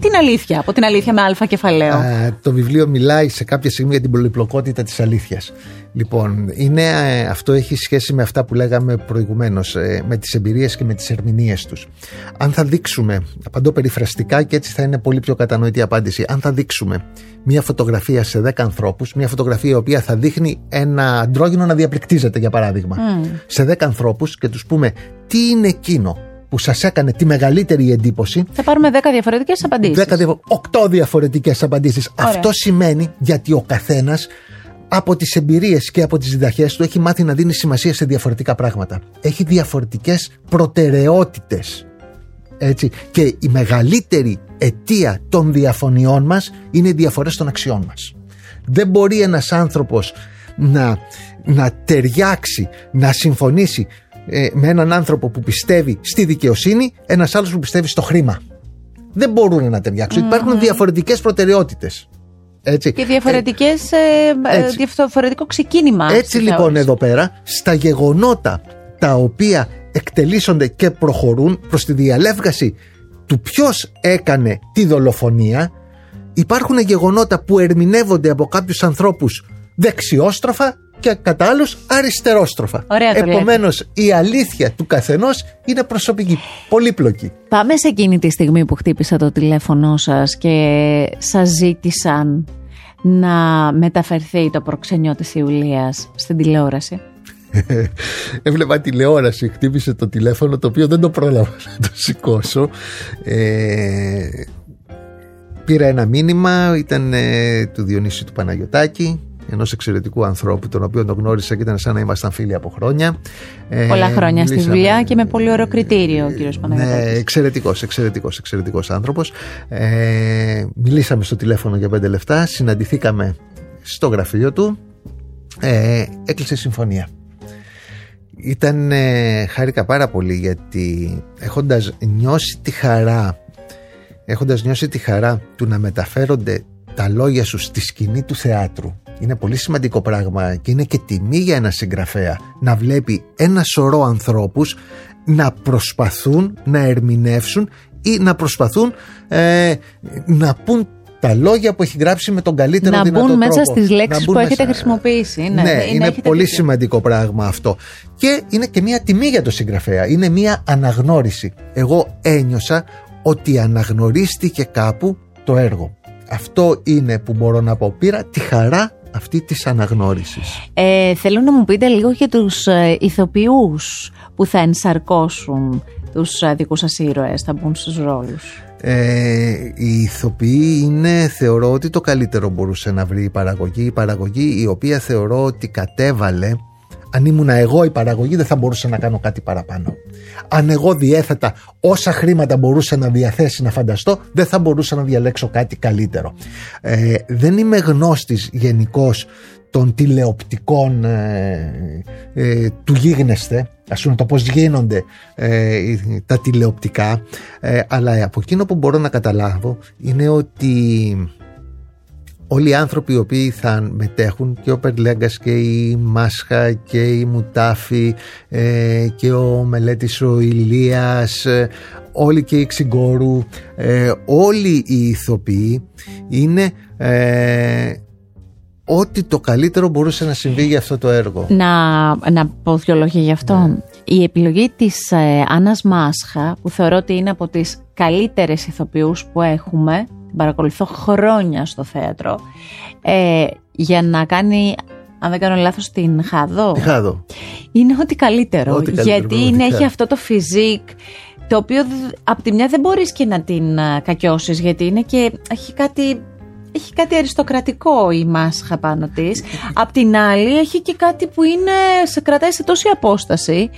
την αλήθεια, από την αλήθεια με αλφα κεφαλαίο. Α, το βιβλίο μιλάει σε κάποια στιγμή για την πολυπλοκότητα της αλήθειας. Λοιπόν, είναι, ε, αυτό έχει σχέση με αυτά που λέγαμε προηγουμένως, ε, με τις εμπειρίες και με τις ερμηνείες τους. Αν θα δείξουμε, απαντώ περιφραστικά και έτσι θα είναι πολύ πιο κατανοητή η απάντηση, αν θα δείξουμε μια φωτογραφία σε 10 ανθρώπους, μια φωτογραφία η οποία θα δείχνει ένα αντρόγινο να διαπληκτίζεται για παράδειγμα, σε 10 ανθρώπους και τους πούμε τι είναι εκείνο που σας έκανε τη μεγαλύτερη εντύπωση Θα πάρουμε 10 διαφορετικές απαντήσεις. 10 διαφο- 8 διαφορετικές απαντήσεις. Ωραία. Αυτό σημαίνει γιατί ο καθένας από τις εμπειρίες και από τις διδαχές του έχει μάθει να δίνει σημασία σε διαφορετικά πράγματα. Έχει διαφορετικές προτεραιότητες. Έτσι. Και η μεγαλύτερη αιτία των διαφωνιών μας είναι οι διαφορές των αξιών μας. Δεν μπορεί ένας άνθρωπος να, να ταιριάξει, να συμφωνήσει ε, με έναν άνθρωπο που πιστεύει στη δικαιοσύνη, ένας άλλος που πιστεύει στο χρήμα. Δεν μπορούν να ταιριάξουν. Υπάρχουν διαφορετικές προτεραιότητες. Έτσι. Και διαφορετικές, ε, ε, Έτσι. διαφορετικό ξεκίνημα. Έτσι στη λοιπόν θεώρηση. εδώ πέρα, στα γεγονότα τα οποία εκτελήσονται και προχωρούν προς τη διαλεύγαση του ποιος έκανε τη δολοφονία, υπάρχουν γεγονότα που ερμηνεύονται από κάποιους ανθρώπους δεξιόστροφα και κατά άλλους αριστερόστροφα. Ωραία το λέτε. Επομένως η αλήθεια του καθενός είναι προσωπική, πολύπλοκη. Πάμε σε εκείνη τη στιγμή που χτύπησα το τηλέφωνό σας και σας ζήτησαν να μεταφερθεί το προξενιό της Ιουλίας στην τηλεόραση. Έβλεπα τηλεόραση, χτύπησε το τηλέφωνο το οποίο δεν το πρόλαβα να το σηκώσω. Ε, πήρα ένα μήνυμα, ήταν ε, του Διονύση του Παναγιωτάκη, ενός εξαιρετικού ανθρώπου, τον οποίο τον γνώρισα και ήταν σαν να ήμασταν φίλοι από χρόνια. Ε, Πολλά χρόνια στη μιλήσαμε- δουλειά και με πολύ ωραίο κριτήριο ο κύριος Ναι, Παναγιώτης. εξαιρετικός, εξαιρετικός, εξαιρετικός άνθρωπος. Ε, μιλήσαμε στο τηλέφωνο για πέντε λεφτά, συναντηθήκαμε στο γραφείο του, ε, έκλεισε συμφωνία. Ήταν, ε, χάρηκα πάρα πολύ γιατί έχοντας νιώσει τη χαρά έχοντας νιώσει τη χαρά του να μεταφέρονται τα λόγια σου στη σκηνή του θεάτρου είναι πολύ σημαντικό πράγμα και είναι και τιμή για ένα συγγραφέα να βλέπει ένα σωρό ανθρώπους να προσπαθούν να ερμηνεύσουν ή να προσπαθούν ε, να πούν τα λόγια που έχει γράψει με τον καλύτερο Να δυνατό μπουν μέσα τρόπο. στις λέξεις Να μπουν που έχετε μέσα. χρησιμοποιήσει. Ναι, Ναι, είναι- είναι έχετε πολύ δίκιο. σημαντικό πράγμα αυτό. Και είναι και μια τιμή για το συγγραφέα. Είναι μια αναγνώριση. Εγώ ένιωσα ότι αναγνωρίστηκε κάπου το έργο. Αυτό είναι που μπορώ να πω. Πήρα τη χαρά αυτή της αναγνώρισης. Ε, θέλω να μου πείτε λίγο για τους ε, ηθοποιούς που θα ενσαρκώσουν τους ε, δικούς σας ήρωες, θα μπουν στους ρόλους. Ε, η ηθοποιή είναι, θεωρώ ότι το καλύτερο μπορούσε να βρει η παραγωγή. Η παραγωγή η οποία θεωρώ ότι κατέβαλε αν ήμουν εγώ η παραγωγή δεν θα μπορούσα να κάνω κάτι παραπάνω. Αν εγώ διέθετα όσα χρήματα μπορούσε να διαθέσει να φανταστώ δεν θα μπορούσα να διαλέξω κάτι καλύτερο. Ε, δεν είμαι γνώστης γενικώς των τηλεοπτικών ε, ε, του γίγνεσθε ας πούμε το πως γίνονται ε, τα τηλεοπτικά ε, αλλά από εκείνο που μπορώ να καταλάβω είναι ότι όλοι οι άνθρωποι οι οποίοι θα μετέχουν και ο Περλέγκας και η Μάσχα και η Μουτάφη ε, και ο Μελέτης ο Ηλίας ε, όλοι και οι Ξυγκόρου ε, όλοι οι ηθοποιοί είναι ε, ό,τι το καλύτερο μπορούσε να συμβεί για αυτό το έργο. Να, να πω δύο λόγια γι' αυτό. Η επιλογή της ε, Άννας Μάσχα, που θεωρώ ότι είναι από τις καλύτερες ηθοποιούς που έχουμε, την παρακολουθώ χρόνια στο θέατρο, ε, για να κάνει, αν δεν κάνω λάθος, την Χάδο. Χάδο. Είναι ό,τι καλύτερο. Ό,τι καλύτερο, γιατί είναι, πραγματικά. έχει αυτό το φιζίκ, το οποίο δ- απ' τη μια δεν μπορείς και να την α, κακιώσεις, γιατί είναι και έχει κάτι... Έχει κάτι αριστοκρατικό η μάσχα πάνω της. Απ' την άλλη έχει και κάτι που είναι, σε κρατάει σε τόση απόσταση.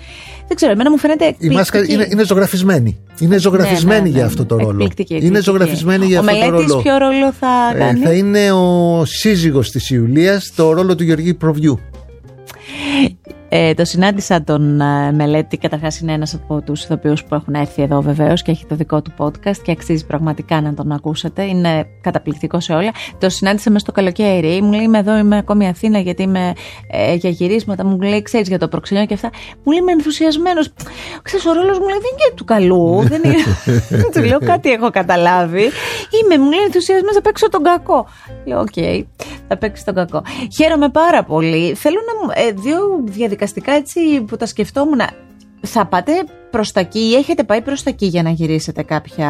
Δεν ξέρω, εμένα μου φαίνεται Η εκπληκτική. μάσκα είναι, είναι ζωγραφισμένη. Είναι ζωγραφισμένη Ναι, ναι, για ναι. αυτό το ρόλο. Εκπληκτική, Είναι εκπληκτική. ζωγραφισμένη για Ο αυτό το Μελέτης ρόλο. ποιο ρόλο θα Ε, κάνει; θα είναι ο σύζυγος της Ιουλίας στο ρόλο του Γεωργίου Προβιού. Ε, το συνάντησα τον ε, Μελέτη. Καταρχάς, είναι ένας από τους ηθοποιούς που έχουν έρθει εδώ βεβαίως και έχει το δικό του podcast και αξίζει πραγματικά να τον ακούσετε. Είναι καταπληκτικό σε όλα. Το συνάντησα μέσα στο καλοκαίρι. Μου λέει: Είμαι εδώ, είμαι ακόμη Αθήνα γιατί είμαι ε, για γυρίσματα. Μου λέει: Ξέρεις για το προξενιό και αυτά. Μου λέει: Είμαι ενθουσιασμένος. Ξέρεις, ο ρόλος μου λέει: Δεν είναι του καλού. δεν είναι... του λέω: Κάτι έχω καταλάβει. Είμαι, μου λέει ενθουσιασμένος, θα παίξω τον κακό. Λέω: OK, okay, θα παίξεις τον κακό. Χαίρομαι πάρα πολύ. Θέλω να μου. Ε, δύο διαδικαστικά έτσι που τα σκεφτόμουν. Θα πάτε προς τα εκεί ή έχετε πάει προς τα εκεί για να γυρίσετε κάποια,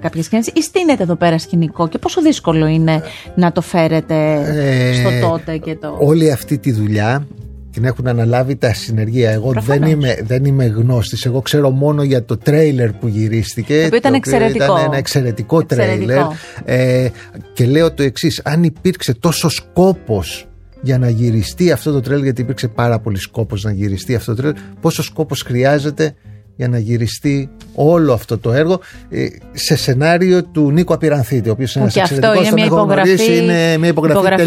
κάποια σκηνή, ή στείνετε εδώ πέρα σκηνικό και πόσο δύσκολο είναι να το φέρετε ε, στο τότε και το. Όλη αυτή τη δουλειά την έχουν αναλάβει τα συνεργεία. Εγώ δεν είμαι, δεν είμαι γνώστης. Εγώ ξέρω μόνο για το τρέιλερ που γυρίστηκε. Το οποίο ήταν εξαιρετικό. Ήταν ένα εξαιρετικό, τρέιλερ. Ε, και λέω το εξής: Αν υπήρξε τόσο σκόπος για να γυριστεί αυτό το τρέλ, γιατί υπήρξε πάρα πολύ σκόπος να γυριστεί αυτό το τρέλ, πόσο σκόπος χρειάζεται για να γυριστεί όλο αυτό το έργο ε, σε σενάριο του Νίκο Απειρανθίτη, ο οποίος είναι ένας εξαιρετικός, είναι μια υπογραφή, είναι μια υπογραφή, υπογραφή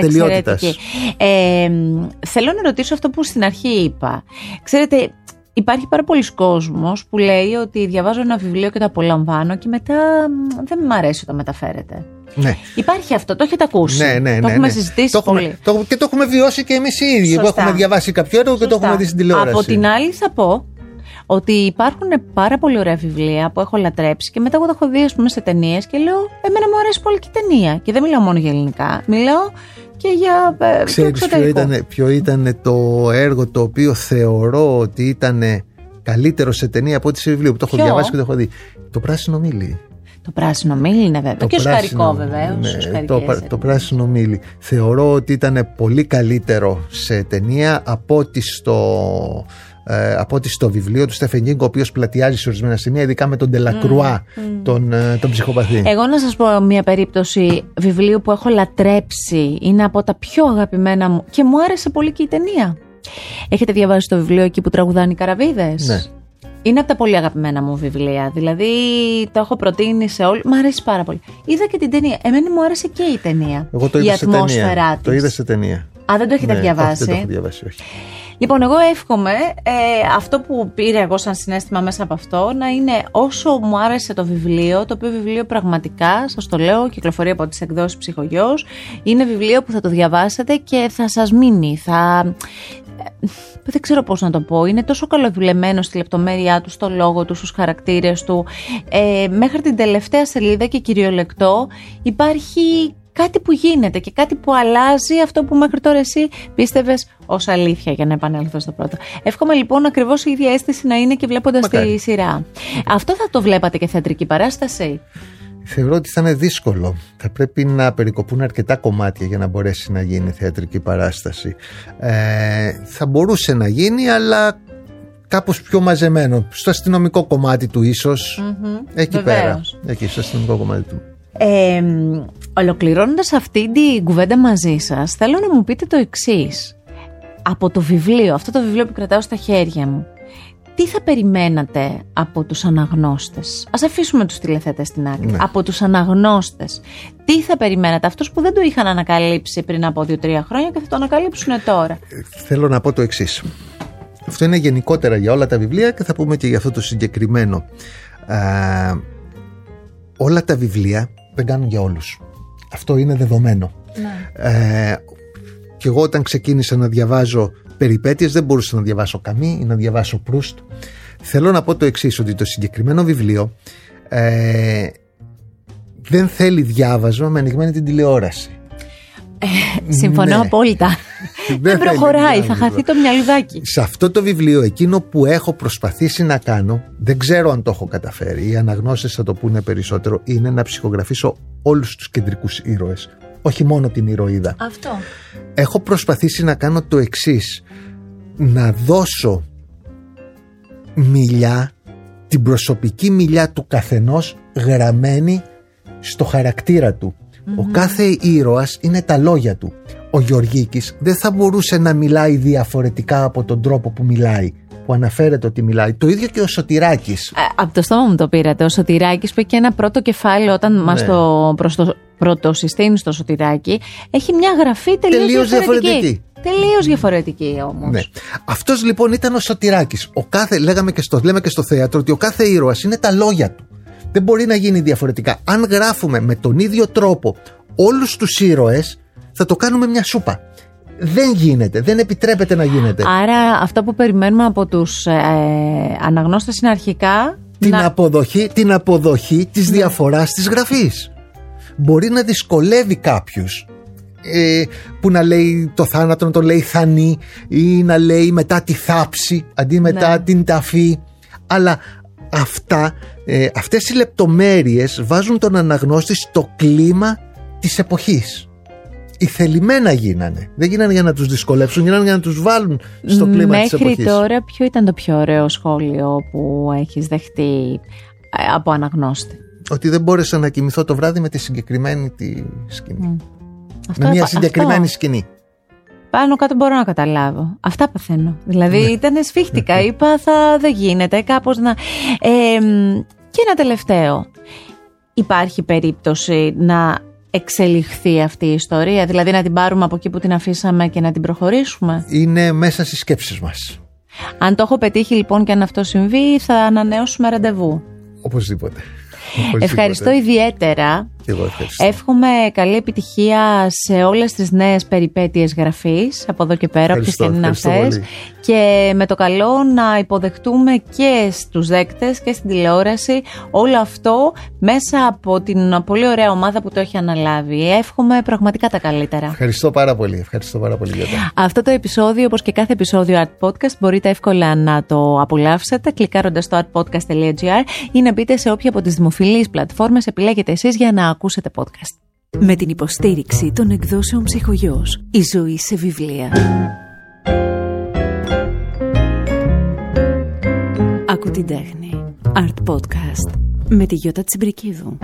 τελειότητας. Ε, θέλω να ρωτήσω αυτό που στην αρχή είπα. Ξέρετε, Υπάρχει πάρα πολλοί κόσμος που λέει ότι διαβάζω ένα βιβλίο και το απολαμβάνω και μετά δεν μου αρέσει όταν μεταφέρεται. Ναι. Υπάρχει αυτό, το έχετε ακούσει; Ναι, ναι, ναι, το έχουμε ναι. συζητήσει το έχουμε, πολύ. Το, και το έχουμε βιώσει και εμείς οι ίδιοι. Που έχουμε διαβάσει κάποιο έργο και το έχουμε δει στην τηλεόραση. Από την άλλη, θα πω ότι υπάρχουν πάρα πολύ ωραία βιβλία που έχω λατρέψει και μετά εγώ τα έχω δει, ας πούμε, σε ταινίες και λέω: Εμένα μου αρέσει πολύ και η ταινία. Και δεν μιλάω μόνο για ελληνικά. Μιλάω και για. Ε, Ξέρεις ποιο ήταν, ποιο ήταν το έργο το οποίο θεωρώ ότι ήταν καλύτερο σε ταινία από ό,τι σε βιβλίο που το έχω Ποιο; διαβάσει και το έχω δει. Το πράσινο μήλι. Το πράσινο μήλι είναι βέβαια. Το και ο πράσινο, σκαρικό βεβαίω. ναι, το, το πράσινο μήλι. Θεωρώ ότι ήταν πολύ καλύτερο σε ταινία από ότι στο, ε, από ότι στο βιβλίο του Στέφεν Γκίνγκ, ο οποίος πλατιάζει σε ορισμένα σημεία, ειδικά με τον Τελακρουά, τον, ε, τον ψυχοπαθή. Εγώ να σας πω μια περίπτωση βιβλίου που έχω λατρέψει. Είναι από τα πιο αγαπημένα μου και μου άρεσε πολύ και η ταινία. Έχετε διαβάσει το βιβλίο εκεί που τραγουδάνε οι καραβίδες; Ναι. Είναι από τα πολύ αγαπημένα μου βιβλία. Δηλαδή το έχω προτείνει σε όλοι. Μ' αρέσει πάρα πολύ. Είδα και την ταινία. Εμένα μου άρεσε και η ταινία. Εγώ το η είδα σε ατμόσφαιρά ταινία. της. Το είδα σε ταινία. Α, δεν το έχετε Ναι, διαβάσει; όχι, δεν το έχω διαβάσει, όχι. Λοιπόν, εγώ εύχομαι ε, αυτό που πήρε εγώ σαν συνέστημα μέσα από αυτό να είναι όσο μου άρεσε το βιβλίο, το οποίο βιβλίο πραγματικά, σας το λέω, κυκλοφορεί από τις εκδόσεις ψυχογιός, είναι βιβλίο που θα το διαβάσετε και θα σας μείνει, θα... ε, Δεν ξέρω πώς να το πω, είναι τόσο καλοδουλεμένο στη λεπτομέρειά του, στο λόγο του, στους χαρακτήρες του. Ε, μέχρι την τελευταία σελίδα και κυριολεκτό υπάρχει κάτι που γίνεται και κάτι που αλλάζει αυτό που μέχρι τώρα εσύ πίστευες ως αλήθεια, για να επανέλθω στο πρώτο. Εύχομαι λοιπόν ακριβώς η ίδια αίσθηση να είναι και βλέποντας τη Μακάρι. σειρά. Αυτό θα το βλέπατε και θεατρική παράσταση. Θεωρώ ότι θα είναι δύσκολο. Θα πρέπει να περικοπούν αρκετά κομμάτια για να μπορέσει να γίνει θεατρική παράσταση. Ε, θα μπορούσε να γίνει, αλλά κάπως πιο μαζεμένο. Στο αστυνομικό κομμάτι του ίσως. Εκεί Βεβαίως. πέρα. Εκεί, στο αστυνομικό κομμάτι του. Ε, ολοκληρώνοντας αυτή την κουβέντα μαζί σας, θέλω να μου πείτε το εξής. Από το βιβλίο, αυτό το βιβλίο που κρατάω στα χέρια μου, τι θα περιμένατε από τους αναγνώστες; Ας αφήσουμε τους τηλεθέτες στην άκρη. Ναι. Από τους αναγνώστες. Τι θα περιμένατε; Αυτούς που δεν το είχαν ανακαλύψει πριν από 2-3 χρόνια και θα το ανακαλύψουν τώρα. Θέλω να πω το εξής. Αυτό είναι γενικότερα για όλα τα βιβλία και θα πούμε και για αυτό το συγκεκριμένο. Α, όλα τα βιβλία δεν κάνουν για όλους. Αυτό είναι δεδομένο. Ε, και εγώ όταν ξεκίνησα να διαβάζω περιπέτειες δεν μπορούσα να διαβάσω Καμί ή να διαβάσω Προύστ. Θέλω να πω το εξής ότι το συγκεκριμένο βιβλίο ε, δεν θέλει διάβασμα με ανοιγμένη την τηλεόραση. Συμφωνώ Ναι. απόλυτα. δεν θέλει προχωράει, θα διάβασμα. χαθεί το μυαλουδάκι. Σε αυτό το βιβλίο εκείνο που έχω προσπαθήσει να κάνω δεν ξέρω αν το έχω καταφέρει οι αναγνώσεις θα το πούνε περισσότερο είναι να ψυχογραφήσω όλους τους κεντρικούς ήρωες όχι μόνο την ηρωίδα. Αυτό. έχω προσπαθήσει να κάνω το εξής. Να δώσω μιλιά την προσωπική μιλιά του καθενός γραμμένη στο χαρακτήρα του. Ο κάθε ήρωας είναι τα λόγια του. Ο Γεωργίκης δεν θα μπορούσε να μιλάει διαφορετικά από τον τρόπο που μιλάει που αναφέρεται ότι μιλάει. Το ίδιο και ο Σωτηράκης. Ε, από το στόμα μου το πήρατε. Ο Σωτηράκης που έχει και ένα πρώτο κεφάλαιο όταν Ναι. μας το προς το πρωτοσυστήνει στο Σωτηράκι έχει μια γραφή τελείως, τελείως διαφορετική. διαφορετική Τελείως διαφορετική όμως. Ναι. Αυτός λοιπόν ήταν ο Σωτηράκης. Ο κάθε, λέγαμε και στο, λέμε και στο θέατρο ότι ο κάθε ήρωας είναι τα λόγια του. Δεν μπορεί να γίνει διαφορετικά. Αν γράφουμε με τον ίδιο τρόπο όλους τους ήρωες, θα το κάνουμε μια σούπα. Δεν γίνεται, δεν επιτρέπεται να γίνεται. Άρα αυτό που περιμένουμε από τους ε, αναγνώστες είναι αρχικά. Την να... αποδοχή, την αποδοχή της Ναι. διαφοράς της γραφής. Μπορεί να δυσκολεύει κάποιους ε, που να λέει το θάνατο να το λέει θανή ή να λέει μετά τη θάψη αντί μετά Ναι. την ταφή αλλά αυτά, ε, αυτές οι λεπτομέρειες βάζουν τον αναγνώστη στο κλίμα της εποχής οι θελημένα γίνανε δεν γίνανε για να τους δυσκολέψουν γίνανε για να τους βάλουν στο κλίμα της Μέχρι εποχής τώρα, ποιο ήταν το πιο ωραίο σχόλιο που έχεις δεχτεί ε, από αναγνώστη; Ότι δεν μπόρεσα να κοιμηθώ το βράδυ με τη συγκεκριμένη τη σκηνή Αυτό με μια έπα- συγκεκριμένη αυτό. σκηνή Πάνω κάτω μπορώ να καταλάβω. Αυτά παθαίνω. Δηλαδή Ναι. ήταν σφίχτηκα. Είπα θα δεν γίνεται κάπως να... Ε, μ, και ένα τελευταίο. Υπάρχει περίπτωση να εξελιχθεί αυτή η ιστορία, δηλαδή να την πάρουμε από εκεί που την αφήσαμε και να την προχωρήσουμε; είναι μέσα στις σκέψεις μας Αν το έχω πετύχει λοιπόν και αν αυτό συμβεί, θα ανανεώσουμε ραντεβού. οπωσδήποτε Οπωσδήποτε. Ευχαριστώ ιδιαίτερα. Και εγώ ευχαριστώ Εύχομαι καλή επιτυχία σε όλες τις νέες περιπέτειες γραφής από εδώ και πέρα, όποιες Ευχαριστώ, και αν είναι ευχαριστώ αυτές. πολύ. Και με το καλό να υποδεχτούμε και στους δέκτες και στην τηλεόραση όλο αυτό μέσα από την πολύ ωραία ομάδα που το έχει αναλάβει. Εύχομαι πραγματικά τα καλύτερα. Ευχαριστώ πάρα πολύ Ευχαριστώ πάρα πολύ για τα Αυτό το επεισόδιο, όπως και κάθε επεισόδιο Art Podcast, μπορείτε εύκολα να το απολαύσετε κλικάροντας στο artpodcast.gr ή να μπείτε σε όποια από τις δημοφιλείς πλατφόρμες επιλέγετε εσείς για να ακούσετε podcast. Με την υποστήριξη των εκδόσεων Ψυχογιός. Η ζωή σε βιβλία. Άκου την τέχνη. Art Podcast. Με τη Γιώτα Τσιμπρικίδου.